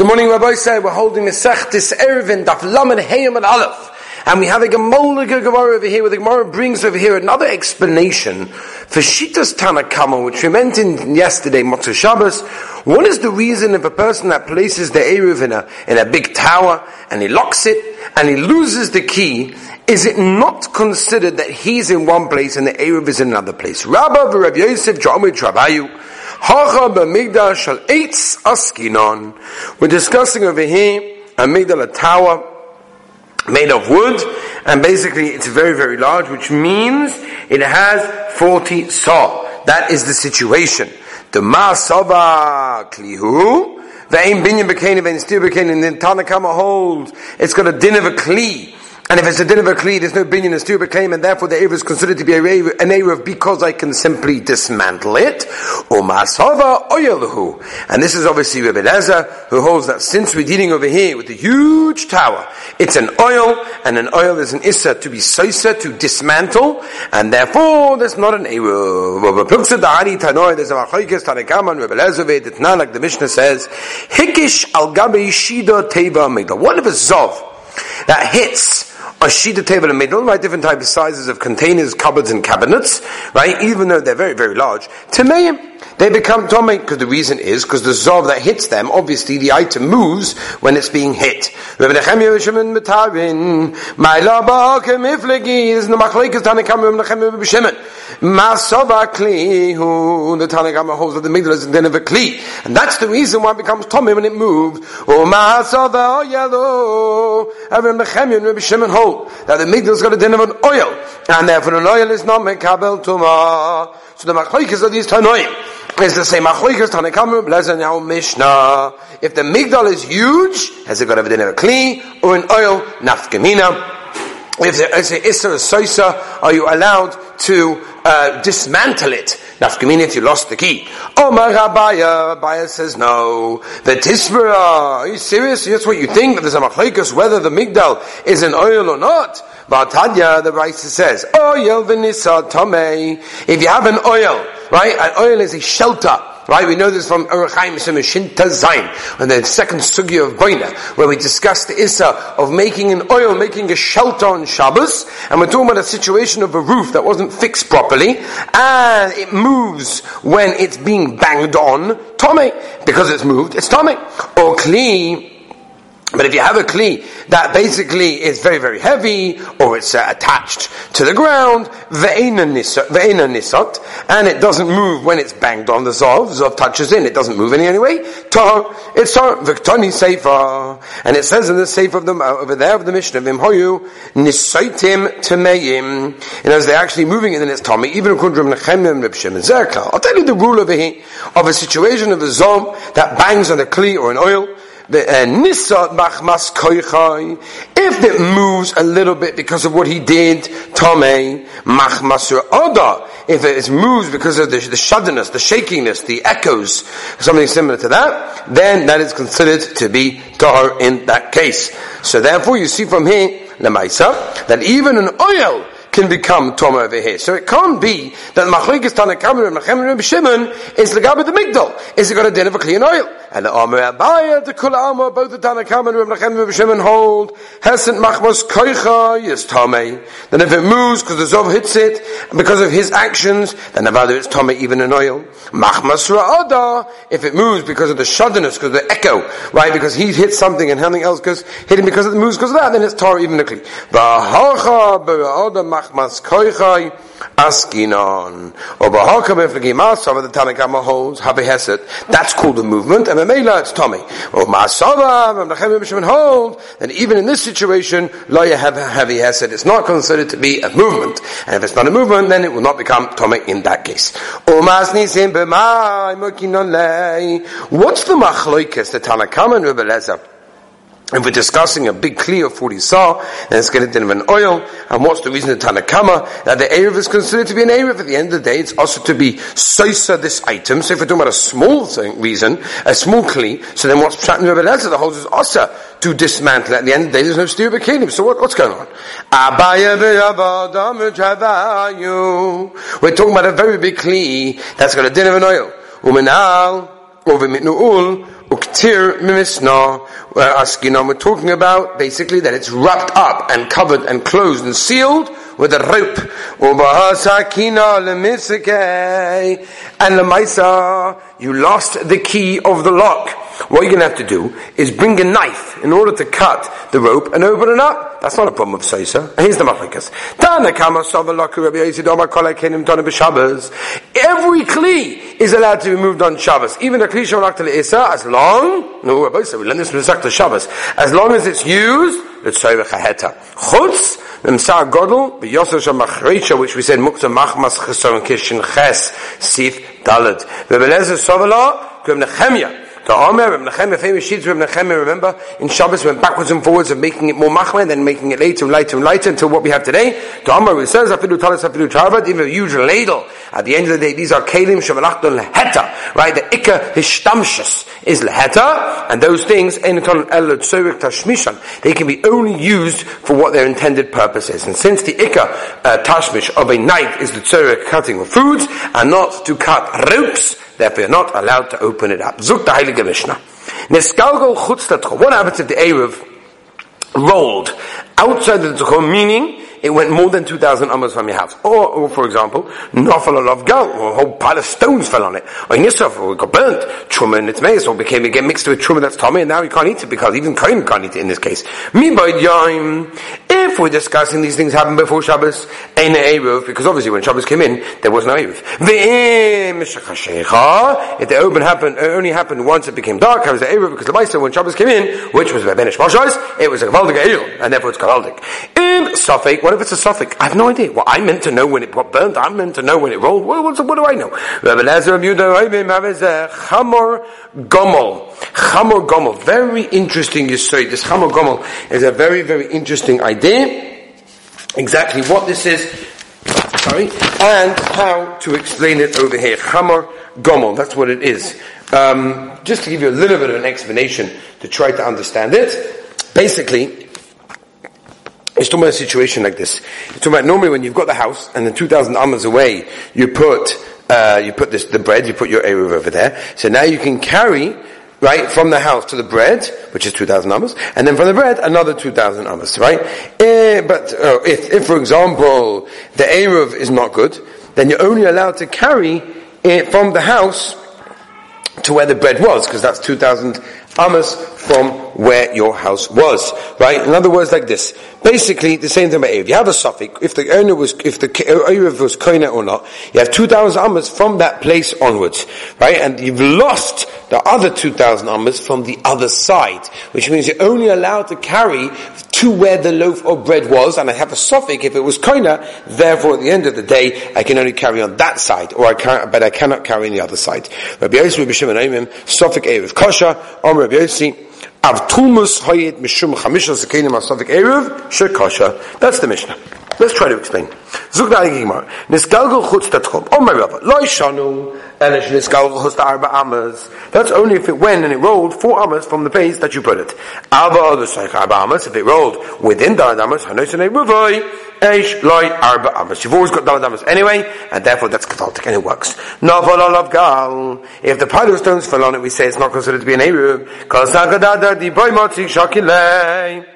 Good morning, Rabbi Say. We're holding the Sechtis Erevin, Daf Laman Heyam and Aleph. And we have a Gemara Gemara over here, where the Gemara brings over here another explanation for Shitas Tanakama, which we mentioned yesterday, Motzah Shabbos. What is the reason if a person that places the Erev in a, in a big tower, and he locks it, and he loses the key, is it not considered that he's in one place and the Erev is in another place? Rabba Rav Yosef Jomid Trabayu. We're discussing over here a migdal, a tower made of wood, and basically it's very, very large, which means it has 40 saw. That is the situation. The Masava Klihu, Ve'im binyan b'kein, ve'im stir b'kein, and then Tanakama holds, it's got a din of a kli, and if it's a din of a kli, there's no binyan and stupid claim, and therefore the Erev is considered to be an Erev because I can simply dismantle it. And this is obviously Rebbe Lezer, who holds that since we're dealing over here with a huge tower, it's an oil, and an oil is an issa to be soisa, to dismantle, and therefore there's not an Erev. There's a machoikes, tanekaman, Rebbe Lezer, like the Mishnah says, hikish al gabe shida teva What if a zov that hits a sheet of table in the middle, right? Different types of sizes of containers, cupboards, and cabinets, right? Even though they're very, very large. Tameim, they become Tomei, because the reason is, because the Zov that hits them, obviously the item moves when it's being hit. Is the who the holds that the is a. And that's the reason why it becomes Tomei when it moves. Oh, Shimon hold that the middle has got a din of an oil. And therefore an oil is not Mekabel Tumah. So the Machlekes of these Tanoim is the same Mishnah. If the migdal is huge, has it got a din of kli or an oil nafkamina? If there is a issa soisa, are you allowed to uh, dismantle it? Nafkamina if you lost the key. Omar Rabaya, Rabaya says no. The tisbara, are you serious? That's what you think, that there's a machlaikas whether the migdal is an oil or not. But Tanya, the Raisa says, oil v'nisa tomei. If you have an oil, right? An oil is a shelter. Right, we know this from Arachaim Shinta Zain, and the second sugya of Boina, where we discussed the issa of making an oil, making a shelter on Shabbos, and we're talking about a situation of a roof that wasn't fixed properly, and it moves when it's being banged on, Tommy, because it's moved, it's Tommy. Or clean, but if you have a kli that basically is very, very heavy, or it's uh, attached to the ground, nisot, and it doesn't move when it's banged on the zov, zov touches in, it doesn't move any anyway, tar, it's tar, v'ktoni sefer, and it says in the sefer of the, over there of the Mishnah, v'imhoyu, nisaitim temeyim, and as they're actually moving it, then it's tommy, even to Nechemim, Reb Shimon Zerka. I'll tell you the rule over here, of a situation of a zov that bangs on a kli or an oil, uh, nisat machmas koichai. If it moves a little bit because of what he did, tome machmas oda. If it moves because of the, the the shakiness, the echoes, something similar to that, then that is considered to be tahar in that case. So therefore, you see from here, lemaisa, that even an oil can become Toma over here. So it can't be that Machlekes Tanakam and Machem and Shimon is the Gabba the Migdal. Is it got a din of a clean oil? And the Amr Abaya, the Kula Amr, both the Tanakam and Machem and Shimon hold, Hesent Machmos Koicha is Tome. Then if it moves because the Zov hits it, and because of his actions, then Nevada it's Tome even an oil. Machmas Ra'ada, if it moves because of the shudderness, because of the echo, right? Because he hits something and something else goes, hitting because it moves because of that, then it's Torah even a Kli. Machmas Koichai Askinon. Or Bahaka Meflagi Masava, the Tanakama holds, Habe. That's called a movement, and Memela it's Tommy. Or Masava, Memlachem Bishman hold, then even in this situation, Loya have heavy Heset. It's not considered to be a movement. And if it's not a movement, then it will not become Tommy in that case. Or Masnisim B'mai Mukinon Lei. What's the Machloikes, the Tanakama and Rebbe If we're discussing a big clear of 40 saw, then it's getting of an oil, and what's the reason the Tanakama, that the Erev is considered to be an Erev, at the end of the day, it's also to be soisa this item, so if we're talking about a small thing, reason, a small kli, so then what's Pshat Rebbe the holds is also to dismantle at the end of the day, there's no steer bekinim, so what, what's going on? We're talking about a very big kli, that's got a din of an oil. Umenal, over mitnu'ul, Uktir mimisna, uh, askinon, we're talking about basically that it's wrapped up and covered and closed and sealed with a rope. And the Maisa, you lost the key of the lock. What you're going to have to do is bring a knife in order to cut the rope and open it up. That's not a problem of Saisa. Here's the Machakas. Every Kli is allowed to be moved on Shabbos. Even a Kli Shalak Isa, as long, no, we learn this from the Shabbos, as long as it's used, it's Saira Chaheta. Chutz, Memsar Godel, B'Yosef Shamachrecha, which we said, Mukta Machmas Chesaron Kishin Ches, Sif Dalet. Rebelezer Sovala, Nechemia. The Omer, Reb Nechem, famous sheets Reb Nechem, remember, in Shabbos went backwards and forwards of making it more machmeh, then making it later and lighter and lighter until what we have today. The Omer, it says, Afidu Talis, Afidu Tarvad, even a huge ladle. At the end of the day, these are Kalim, Shabalachton, Leheta, right? The Ikka, Hishtamshus is Leheta, and those things, Eneton, El, Tashmishan, they can be only used for what their intended purpose is. And since the Ikka, uh, Tashmish of a knife is the Tzorik cutting of foods, and not to cut ropes, Therefore, you're not allowed to open it up. Zuk the Heilige Mishnah. What happens if the Erev rolled outside the Tchum, meaning it went more than 2,000 amas from your house. Or, or for example, Nafal of Gal, or a whole pile of stones fell on it. Or Nisaf, or it got burnt. Truma and its mace, or became again mixed with Truma that's Tommy, and now you can't eat it because even Kain can't eat it in this case. If we're discussing these things happen before Shabbos, ain't Eruv, because obviously when Shabbos came in, there was no Eruv. If the open happened, only happened once it became dark, how was the Eruv? Because the Maisa, when Shabbos came in, which was Benish Moshe, it was a Gavaldik Eruv, and therefore it's Gavaldik. In Safek, what if it's a suffix? I have no idea. Well, I meant to know when it got burnt. I meant to know when it rolled. What, what, what do I know? Chamor Gomel. Chamor Gomel. Very interesting you say. This Chamor Gomel is a very, very interesting idea. Exactly what this is. Sorry. And how to explain it over here. Chamor Gomel. That's what it is. Um, just to give you a little bit of an explanation to try to understand it. Basically, it's talking about a situation like this. It's talking about normally when you've got the house and then 2,000 amas away, you put, uh, you put this, the bread, you put your eruv over there. So now you can carry, right, from the house to the bread, which is 2,000 amas, and then from the bread, another 2,000 amas, right? Eh, but uh, if, if, for example, the eruv is not good, then you're only allowed to carry it from the house to where the bread was, because that's 2,000 amas from where your house was. Right? In other words, like this. Basically, the same thing about. You have a suffix. If the owner was, if the uh, Erev was koina or not, you have 2,000 amas from that place onwards. Right? And you've lost the other 2,000 amas from the other side. Which means you're only allowed to carry to where the loaf of bread was, and I have a suffix if it was koina, therefore at the end of the day, I can only carry on that side, or I can but I cannot carry on the other side. Rabbi Yossi, Rabbi Shimon, Sofik Erev Kasha, Om Rabbi Yossi, Avtulmus Hayit Mishum Chamisha Zakenim Asavik Erev Shekasha. That's the Mishnah. Let's try to explain. Oh my Rabbi. Lo Shanu Elish Chutz Arba Amas. That's only if it went and it rolled four Amas from the place that you put it. Arba Amas. If it rolled within the Amas, Hanosane Ruvoi. Eish loy arba amas. You've always got dalad amas anyway, and therefore that's cathartic and it works. Novel gal. If the pile of stones fell on it, we say it's not considered to be an erub. Because di boy motzi shakilei.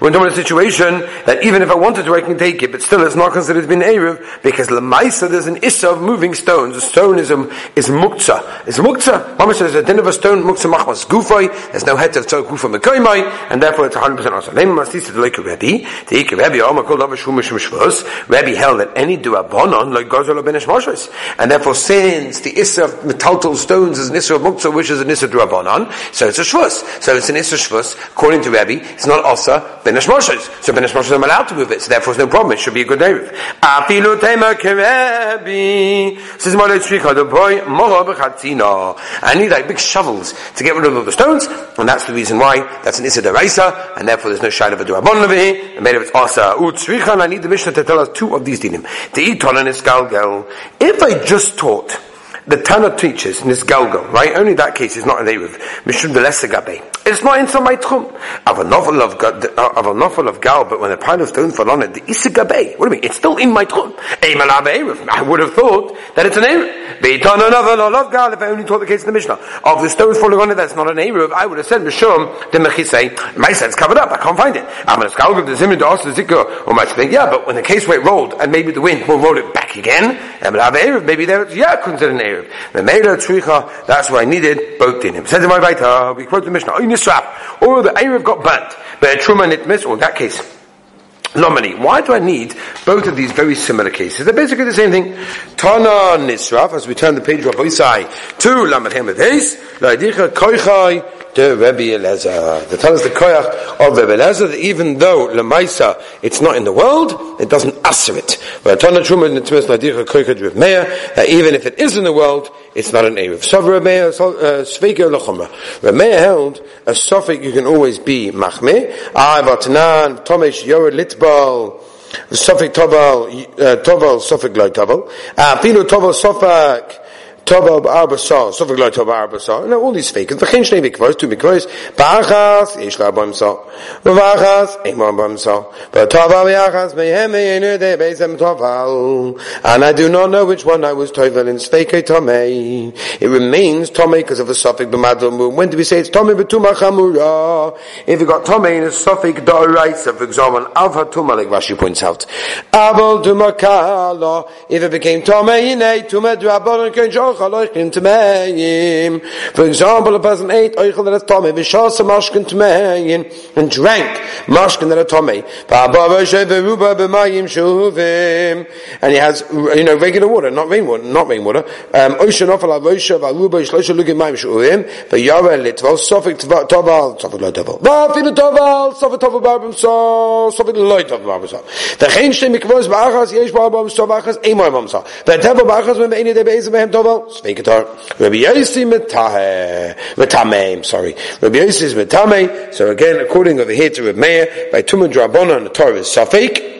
We're about a situation that even if I wanted to, I can take it, but still it's not considered to be an Erev, because Lamaisa, there's an Issa of moving stones. A stone is a, is muktzah. It's muktzah. Mama says a din of a stone, muktzah machmas gufay, there's no head of tzok gufa mekoimai, and therefore it's 100% also. Name masisa the like Rebbe, the Ik Rebbe, Omar called over shumash mishvos, Rebbe held that any duabonon, like gozol benesh moshes. And therefore since the Issa of metaltal stones is an Issa of muktzah, which is an Issa duabonon, so it's a shvus. So it's an Issa shvus, according to Rebbe, it's not osa, Benesh Moshes. So Benesh Moshes are allowed to move it, so therefore there's no problem. It should be a good Erev. Afilu tema kerebi. Says Mole Tzrika, the boy, Moro b'chatzino. I need like big shovels to get rid of all the stones, and that's the reason why that's an Issa Deraisa, and therefore there's no Shaila of a over here, and made of it's Asa. Utzrika, and I need the Mishnah to tell us two of these dinim. The Iton and Isgalgel. If I just taught the Tana teaches in this Galgal, right? Only that case is not an Erev. Mishum de Gabe. It's not inside my Tchum. Of a novel of, of uh, a novel of Gal, but when a pile of stone fell on it, the Issa Gabe. What do you mean? It's still in my Tchum. I would have thought that it's an Erev. Beitana novel of Gal, if I only taught the case in the Mishnah. Of the stones falling on it, that's not an Erev. I would have said, Mishum, the Mechisei, my sense covered up. I can't find it. I'm going to Galgal, the Zimin, the Osa, Zikr, or my think, yeah, but when the case where it rolled, and maybe the wind will roll it back again, maybe there, yeah, consider an Erev. That's why I needed both dinim. Says in my Vaita, we quote the Mishnah, or the Erev got burnt, but a Truma Nitmis, or in that case, Lomani. Why do I need both of these very similar cases? They're basically the same thing. Tana Nisraf, as we turn the page of Isai to Lamed Hemed Heis, Laidicha Koichai, the Rebbe Elazar. The koyach of Rebbe Elazar that even though lemaisa it's not in the world, it doesn't answer it. But that even if it is in the world, it's not an erev. So Rebbe uh, Sveika lechomra. Rebbe held a suffix you can always be machme. Avatanan ah, Tomesh Yored Litbal. Sufik Toval, uh, Toval, Sufik Loy Toval. Ah, Afilu Toval Sofak, Tova Arba Saw, Sofik Lo Tova Arba Saw. Now all these fake. The Chin Shnei Mikvos, two Mikvos, Ba'achas, Yesh La Arba Saw. V'vachas, Eim Arba Saw. But Tova V'achas, Mehem Me'enu De Beizem Toval. And I do not know which one I was Tovel in Sveke Tomei. It remains Tomei because of a Sofik B'madom. When do we say it's Tomei B'tuma Chamura? If you got Tomei in a Sofik Da'oraisa, for example, Alva Tuma, like Rashi points out. Aval Tuma Kala. If it became Tomei a Tuma Kenjoch, for example, a person ate oichel that is tummy, v'shasa mashkin tmeyin, and drank mashkin that is tummy. And he has, you know, regular water, not rainwater, not rainwater. Um, oisha nofal avoisha v'aluba yishloisha lugim mayim shuvim, v'yara litval, sofik toval, sofik lo toval. V'afilu toval, sofik toval barbam so, sofik lo toval barbam so. V'chein shtem mikvos ba'achas, yesh ba'achas, eimor barbam so. V'tevel ba'achas, v'meini de be'ezim behem Speikatar. Rabbi Yossi metahe, metameim, sorry. Rabbi Yossi is metame, so again, according over here to Rabbi Meir, by Tumah Drabona, the Torah is Safek,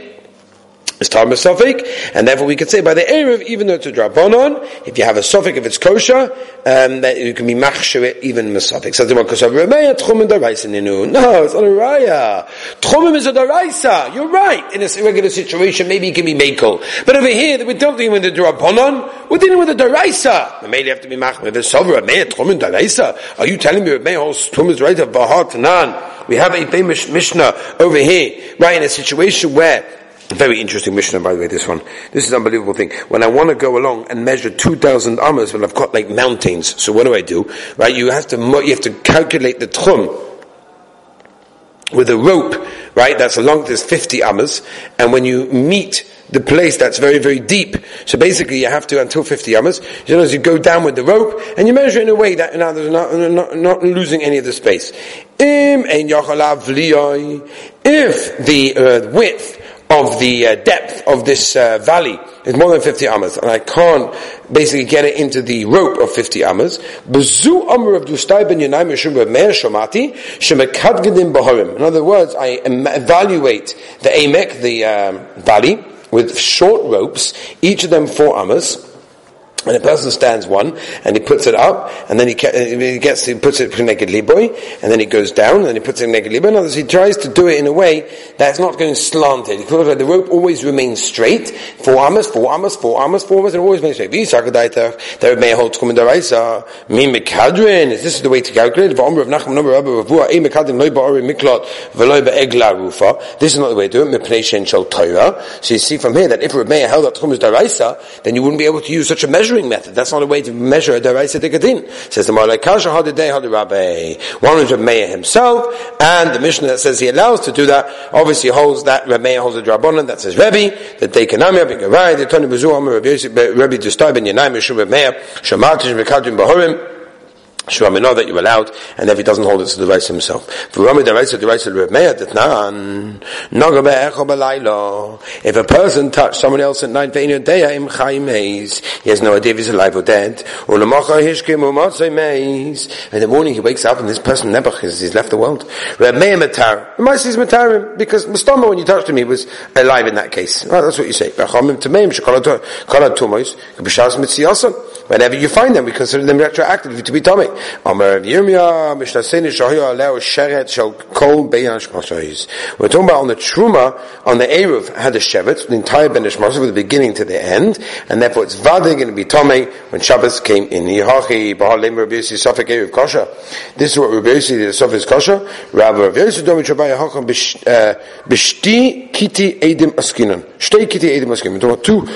is Tarma Safek, and therefore we could say by the Erev, even though it's a Drabonon, if you have a Safek, if it's kosher, um, that you can be machsher it even Mesuffolk. So because of Remeya, Tchumim Daraisa. No, it's not a Raya. Tchumim is a Daraisa. You're right. In a regular situation, maybe it can be Makel. But over here, we're dealing with the Drabonon, we're dealing with the Daraisa. Maybe you have to be machmer. The Sovra, Remeya, Tchumim Daraisa. Are you telling me Remeya holds Tchumim Daraisa, Bahar Tanan? We have a famous Mishnah over here, right, in a situation where very interesting Mishnah, by the way, this one. This is an unbelievable thing. When I want to go along and measure 2,000 amas, well, I've got like mountains. So what do I do? Right? You have to, you have to calculate the tchum with a rope, right? That's along, there's 50 amas. And when you meet the place that's very, very deep. So basically you have to, until 50 amas, you know, as you go down with the rope, and you measure in a way that, know, there's not, not, not losing any of the space. If the uh, width of the uh, depth of this uh, valley. Is more than 50 amas, and I can't basically get it into the rope of 50 amas. In other words, I evaluate the Amek, the um, valley, with short ropes, each of them four amas, and a person stands one, and he puts it up, and then he, uh, he gets, he puts it naked liboy, and then he goes down, and then he puts it naked liboy. In other words, he tries to do it in a way that's not going slanted. The rope always remains straight. Four armors, four armors, four armors, four armors, and always remains straight. Mi. Is this the way to calculate? This is not the way to do it. So you see from here that if Rav held that tkumen daraisa, then you wouldn't be able to use such a measure measuring method. That's not a way to measure a deraisa tikadin. Says the Marlai Kasha Hadidei Hadirabbe. One is Rameya himself, and the Mishnah that says he allows to do that obviously holds that Rameya holds a drabonon that says Rebbe, that they can amya b'gavai, the Tony Bezu Amar Rebbe Distai ben Yanai Mishum Rameya, Shamatish Mekadrim Bahurim, Know that you're allowed, and if he doesn't hold it to the rice himself. If a person touched someone else at night, he has no idea if he's alive or dead. In the morning he wakes up and this person never he's left the world. Because Mustama when you touched him he was alive in that case. Right, that's what you say. Whenever you find them, we consider them retroactively to be Beyan We're talking about on the Truma, on the Eruv, had a Shevet, the entire Ben Ishmael, from the beginning to the end, and therefore it's Vade going to be tummy when Shabbos came in. This is what Rabbi Yossi did, Sofik Kosher. Rabbi Yossi Domi Chabaya Hacham uh, Bishti Kiti Edim Askinan. Shtei Kiti Edim Askinan. We're talking about two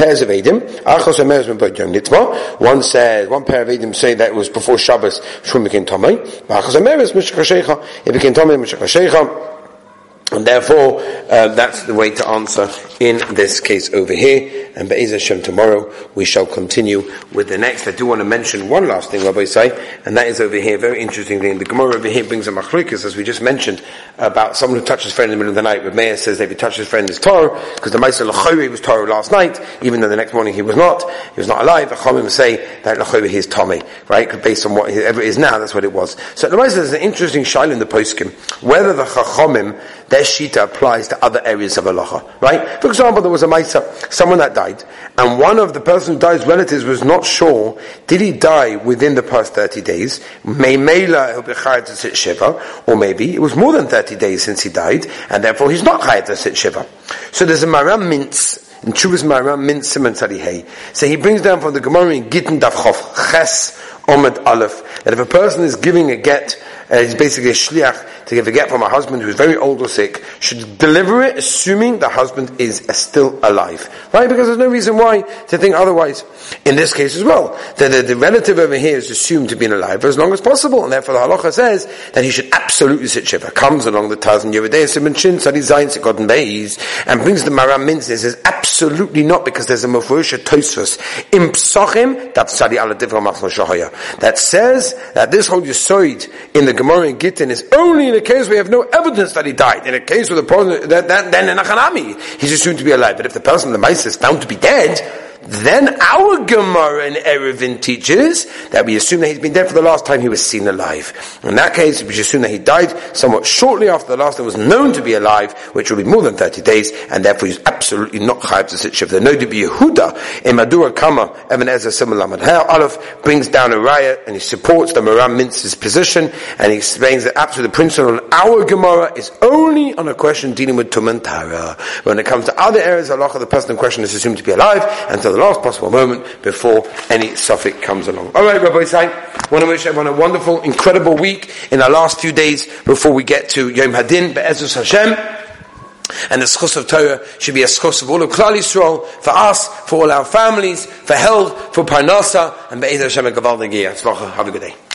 pairs of Edim. Achos Ameres Ben Yom Nitma. One said, one pair of Edim say that it was before Shabbos, Shum became. Achos It became Tomei and therefore, uh, that's the way to answer in this case over here. And Be'ez Hashem, tomorrow we shall continue with the next. I do want to mention one last thing, Rabbi say, and that is over here, very interestingly, the Gemara over here brings a machlikas, as we just mentioned, about someone who touches friend in the middle of the night. But says that if he touches friend, is Torah, because the Maisa Lachori was Torah last night, even though the next morning he was not, he was not alive. The Chomim say that Lachori is Tommy, right? Based on what it is now, that's what it was. So the Maisa is an interesting shail in the poskim, whether the Chachomim their shita applies to other areas of halacha, right? For example, there was a maisa, someone that died, and one of the person who died's relatives was not sure, did he die within the past 30 days? Meimela he'll be to sit shiva, or maybe it was more than 30 days since he died, and therefore he's not chayav to sit shiva. So there's a maram mints, in Chuvas Maram Min Simon Tzadihei. So he brings down from the Gemara in Gittin Davchof Ches Omed Aleph that if a person is giving a get, uh, he's basically a shliach to give a get from a husband who's very old or sick, should deliver it assuming the husband is still alive. Right? Because there's no reason why to think otherwise. In this case as well, the, the, the relative over here is assumed to be alive for as long as possible, and therefore the halacha says that he should absolutely sit shiva. Comes along the Taz Yeridei Simon Shin, Sadi Zayin, Sikotan Beis, and brings the Maram Minz and says, absolutely not, because there's a Mefurish Tosfos, Im Psochim, that says that this whole Yisoid in the Gemara in Gittin is only in a case where we have no evidence that he died. In a case where the person, that, that, then in Achanami, he's assumed to be alive. But if the person, the mice, is found to be dead, then our Gemara in Erevin teaches that we assume that he's been dead for the last time he was seen alive. In that case, we assume that he died somewhat shortly after the last that was known to be alive, which will be more than 30 days, and therefore he's absolutely not chayav to sit shiv. The Noda B'Yehuda in Madura Kama, Evan Ezra Simalamad Aleph brings down a riot and he supports the Maram Mintz's position and he explains that absolute principle on our Gemara is only on a question dealing with Tumantara. When it comes to other areas of the person in question is assumed to be alive, and so the last possible moment before any suffix comes along. All right, Rabbi Say, want to wish everyone a wonderful, incredible week in our last few days before we get to Yom Hadin, Be'ezus Hashem. And the schus of Torah should be a schus of all of Klal Yisrael, for us, for all our families, for health, for Parnasa, and Be'ez Hashem and Gaval Have a good day.